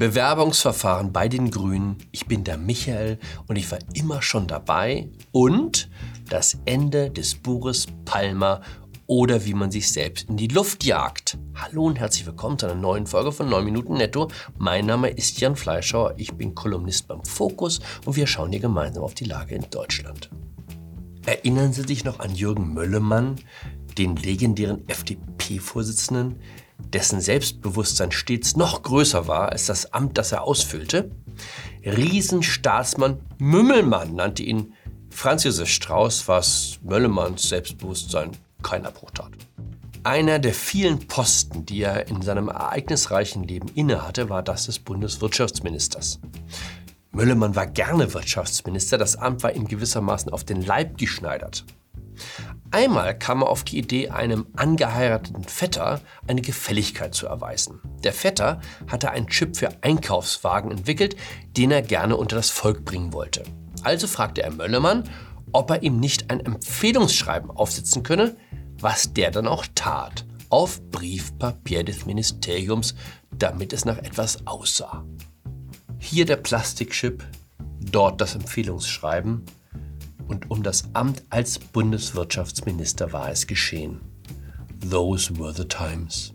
Bewerbungsverfahren bei den Grünen. Ich bin der Michael und ich war immer schon dabei. Und das Ende des Buches Palmer oder wie man sich selbst in die Luft jagt. Hallo und herzlich willkommen zu einer neuen Folge von 9 Minuten Netto. Mein Name ist Jan Fleischauer, ich bin Kolumnist beim Fokus und wir schauen hier gemeinsam auf die Lage in Deutschland. Erinnern Sie sich noch an Jürgen Möllemann, den legendären FDP-Vorsitzenden, dessen Selbstbewusstsein stets noch größer war als das Amt, das er ausfüllte? Riesenstaatsmann Mümmelmann nannte ihn Franz Josef Strauß, was Möllemanns Selbstbewusstsein kein Abbruch tat. Einer der vielen Posten, die er in seinem ereignisreichen Leben innehatte, war das des Bundeswirtschaftsministers. Möllemann war gerne Wirtschaftsminister, das Amt war ihm gewissermaßen auf den Leib geschneidert. Einmal kam er auf die Idee, einem angeheirateten Vetter eine Gefälligkeit zu erweisen. Der Vetter hatte einen Chip für Einkaufswagen entwickelt, den er gerne unter das Volk bringen wollte. Also fragte er Möllemann, ob er ihm nicht ein Empfehlungsschreiben aufsetzen könne, was der dann auch tat, auf Briefpapier des Ministeriums, damit es nach etwas aussah. Hier der Plastikchip, dort das Empfehlungsschreiben und um das Amt als Bundeswirtschaftsminister war es geschehen. Those were the times.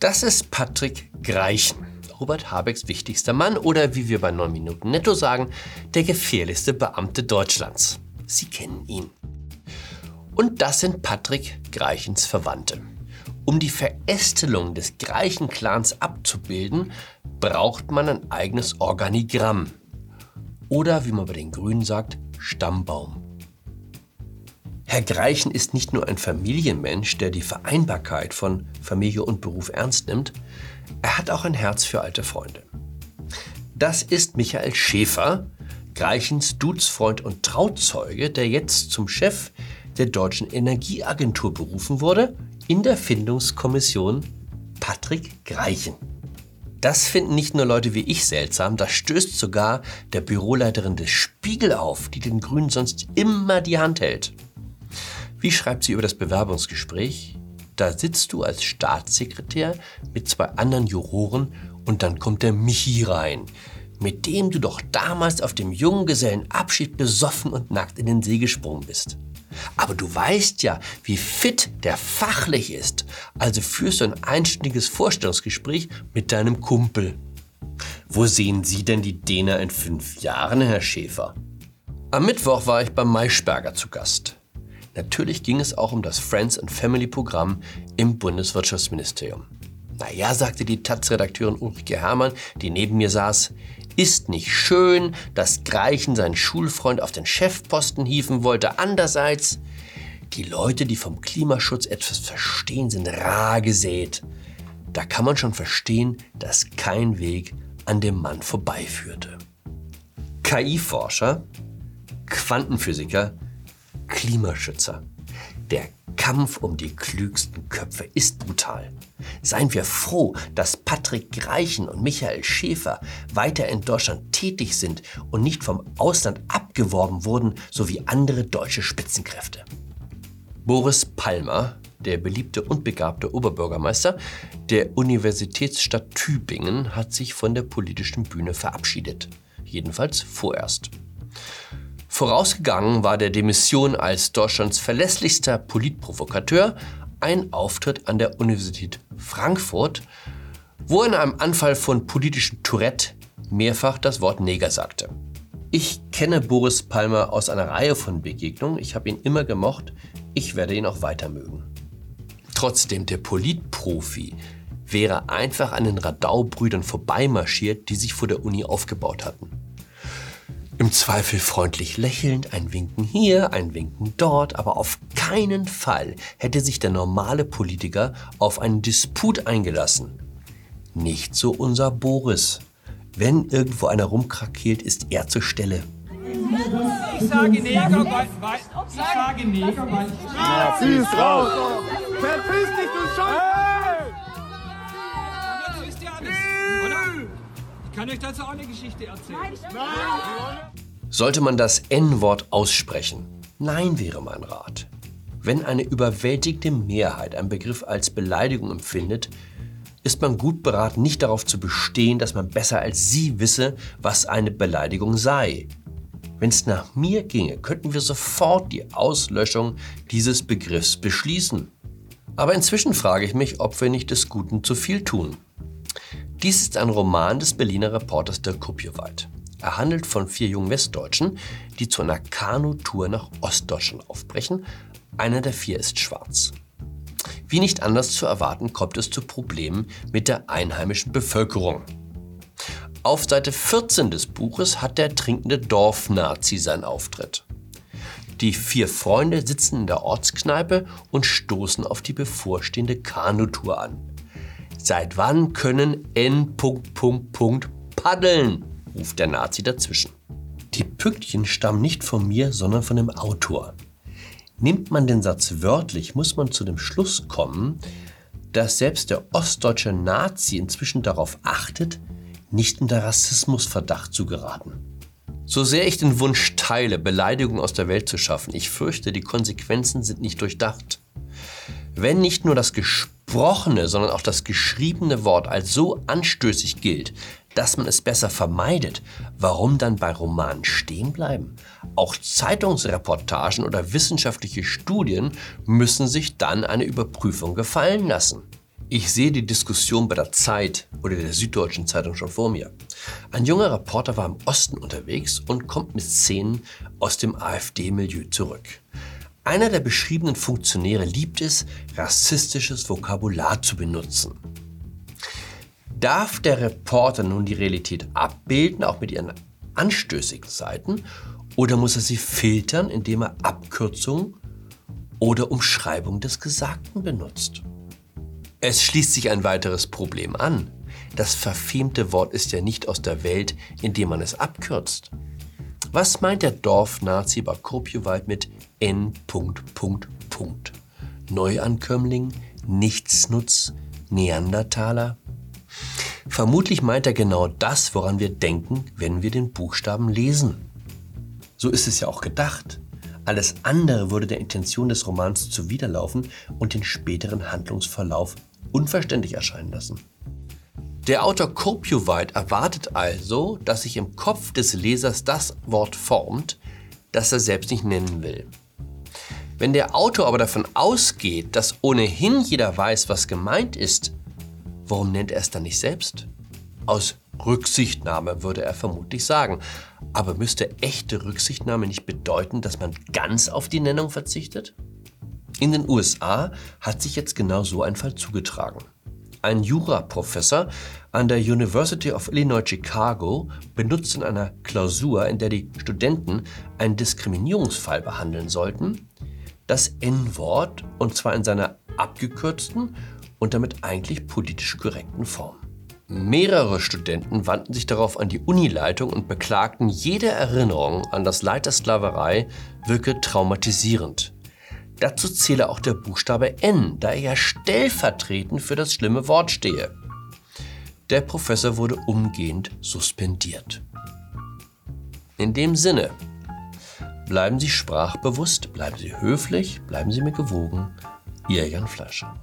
Das ist Patrick Greichen. Robert Habecks wichtigster Mann oder wie wir bei 9 Minuten netto sagen, der gefährlichste Beamte Deutschlands. Sie kennen ihn. Und das sind Patrick Greichens Verwandte. Um die Verästelung des Greichen-Clans abzubilden, braucht man ein eigenes Organigramm. Oder wie man bei den Grünen sagt, Stammbaum. Herr Greichen ist nicht nur ein Familienmensch, der die Vereinbarkeit von Familie und Beruf ernst nimmt, er hat auch ein Herz für alte Freunde. Das ist Michael Schäfer, Greichens Dudesfreund und Trauzeuge, der jetzt zum Chef der Deutschen Energieagentur berufen wurde, in der Findungskommission Patrick Greichen. Das finden nicht nur Leute wie ich seltsam, das stößt sogar der Büroleiterin des Spiegel auf, die den Grünen sonst immer die Hand hält. Wie schreibt sie über das Bewerbungsgespräch? Da sitzt du als Staatssekretär mit zwei anderen Juroren und dann kommt der Michi rein, mit dem du doch damals auf dem Junggesellenabschied besoffen und nackt in den See gesprungen bist. Aber du weißt ja, wie fit der fachlich ist. Also führst du ein einstündiges Vorstellungsgespräch mit deinem Kumpel. Wo sehen Sie denn die Däner in fünf Jahren, Herr Schäfer? Am Mittwoch war ich beim Maischberger zu Gast. Natürlich ging es auch um das Friends and Family Programm im Bundeswirtschaftsministerium. Naja, sagte die Taz-Redakteurin Ulrike Herrmann, die neben mir saß, ist nicht schön, dass Greichen seinen Schulfreund auf den Chefposten hieven wollte. Andererseits, die Leute, die vom Klimaschutz etwas verstehen, sind rar gesät. Da kann man schon verstehen, dass kein Weg an dem Mann vorbeiführte. KI-Forscher, Quantenphysiker, Klimaschützer. Kampf um die klügsten Köpfe ist brutal. Seien wir froh, dass Patrick Greichen und Michael Schäfer weiter in Deutschland tätig sind und nicht vom Ausland abgeworben wurden, so wie andere deutsche Spitzenkräfte. Boris Palmer, der beliebte und begabte Oberbürgermeister der Universitätsstadt Tübingen, hat sich von der politischen Bühne verabschiedet. Jedenfalls vorerst. Vorausgegangen war der Demission als Deutschlands verlässlichster Politprovokateur ein Auftritt an der Universität Frankfurt, wo er in einem Anfall von politischem Tourette mehrfach das Wort Neger sagte. Ich kenne Boris Palmer aus einer Reihe von Begegnungen. Ich habe ihn immer gemocht. Ich werde ihn auch weiter mögen. Trotzdem, der Politprofi wäre einfach an den Radau-Brüdern vorbeimarschiert, die sich vor der Uni aufgebaut hatten. Im Zweifel freundlich lächelnd, ein Winken hier, ein Winken dort, aber auf keinen Fall hätte sich der normale Politiker auf einen Disput eingelassen. Nicht so unser Boris. Wenn irgendwo einer rumkrakeelt, ist er zur Stelle. Ich sage Neger, weil, weil ich sage Neger, weil ich Ja, zieh es raus! Verpiss dich, du Scheiße! Kann euch dazu auch eine Geschichte erzählen. Sollte man das N-Wort aussprechen? Nein wäre mein Rat. Wenn eine überwältigende Mehrheit einen Begriff als Beleidigung empfindet, ist man gut beraten, nicht darauf zu bestehen, dass man besser als Sie wisse, was eine Beleidigung sei. Wenn es nach mir ginge, könnten wir sofort die Auslöschung dieses Begriffs beschließen. Aber inzwischen frage ich mich, ob wir nicht des Guten zu viel tun. Dies ist ein Roman des Berliner Reporters Dirk Kuppjewald. Er handelt von vier jungen Westdeutschen, die zu einer Kanutour nach Ostdeutschland aufbrechen. Einer der vier ist schwarz. Wie nicht anders zu erwarten, kommt es zu Problemen mit der einheimischen Bevölkerung. Auf Seite 14 des Buches hat der trinkende Dorfnazi seinen Auftritt. Die vier Freunde sitzen in der Ortskneipe und stoßen auf die bevorstehende Kanutour an. Seit wann können N. paddeln? ruft der Nazi dazwischen. Die Pünktchen stammen nicht von mir, sondern von dem Autor. Nimmt man den Satz wörtlich, muss man zu dem Schluss kommen, dass selbst der ostdeutsche Nazi inzwischen darauf achtet, nicht unter Rassismusverdacht zu geraten. So sehr ich den Wunsch teile, Beleidigungen aus der Welt zu schaffen, ich fürchte, die Konsequenzen sind nicht durchdacht. Wenn nicht nur das gesprochene, sondern auch das geschriebene Wort als so anstößig gilt, dass man es besser vermeidet, warum dann bei Romanen stehen bleiben? Auch Zeitungsreportagen oder wissenschaftliche Studien müssen sich dann eine Überprüfung gefallen lassen. Ich sehe die Diskussion bei der Zeit oder der Süddeutschen Zeitung schon vor mir. Ein junger Reporter war im Osten unterwegs und kommt mit Szenen aus dem AfD-Milieu zurück. Einer der beschriebenen Funktionäre liebt es, rassistisches Vokabular zu benutzen. Darf der Reporter nun die Realität abbilden, auch mit ihren anstößigen Seiten, oder muss er sie filtern, indem er Abkürzungen oder Umschreibung des Gesagten benutzt? Es schließt sich ein weiteres Problem an. Das verfemte Wort ist ja nicht aus der Welt, indem man es abkürzt. Was meint der Dorfnazi Bakopjewald mit N. Neuankömmling, Nichtsnutz, Neandertaler? Vermutlich meint er genau das, woran wir denken, wenn wir den Buchstaben lesen. So ist es ja auch gedacht. Alles andere würde der Intention des Romans zuwiderlaufen und den späteren Handlungsverlauf unverständlich erscheinen lassen. Der Autor Kopjoweit erwartet also, dass sich im Kopf des Lesers das Wort formt, das er selbst nicht nennen will. Wenn der Autor aber davon ausgeht, dass ohnehin jeder weiß, was gemeint ist, Warum nennt er es dann nicht selbst? Aus Rücksichtnahme würde er vermutlich sagen. Aber müsste echte Rücksichtnahme nicht bedeuten, dass man ganz auf die Nennung verzichtet? In den USA hat sich jetzt genau so ein Fall zugetragen. Ein Juraprofessor an der University of Illinois Chicago benutzt in einer Klausur, in der die Studenten einen Diskriminierungsfall behandeln sollten, das N-Wort und zwar in seiner abgekürzten und damit eigentlich politisch korrekten Form. Mehrere Studenten wandten sich darauf an die Unileitung und beklagten, jede Erinnerung an das Leid der Sklaverei wirke traumatisierend. Dazu zähle auch der Buchstabe N, da er ja stellvertretend für das schlimme Wort stehe. Der Professor wurde umgehend suspendiert. In dem Sinne, bleiben Sie sprachbewusst, bleiben Sie höflich, bleiben Sie mir gewogen. Ihr Jan Fleischer.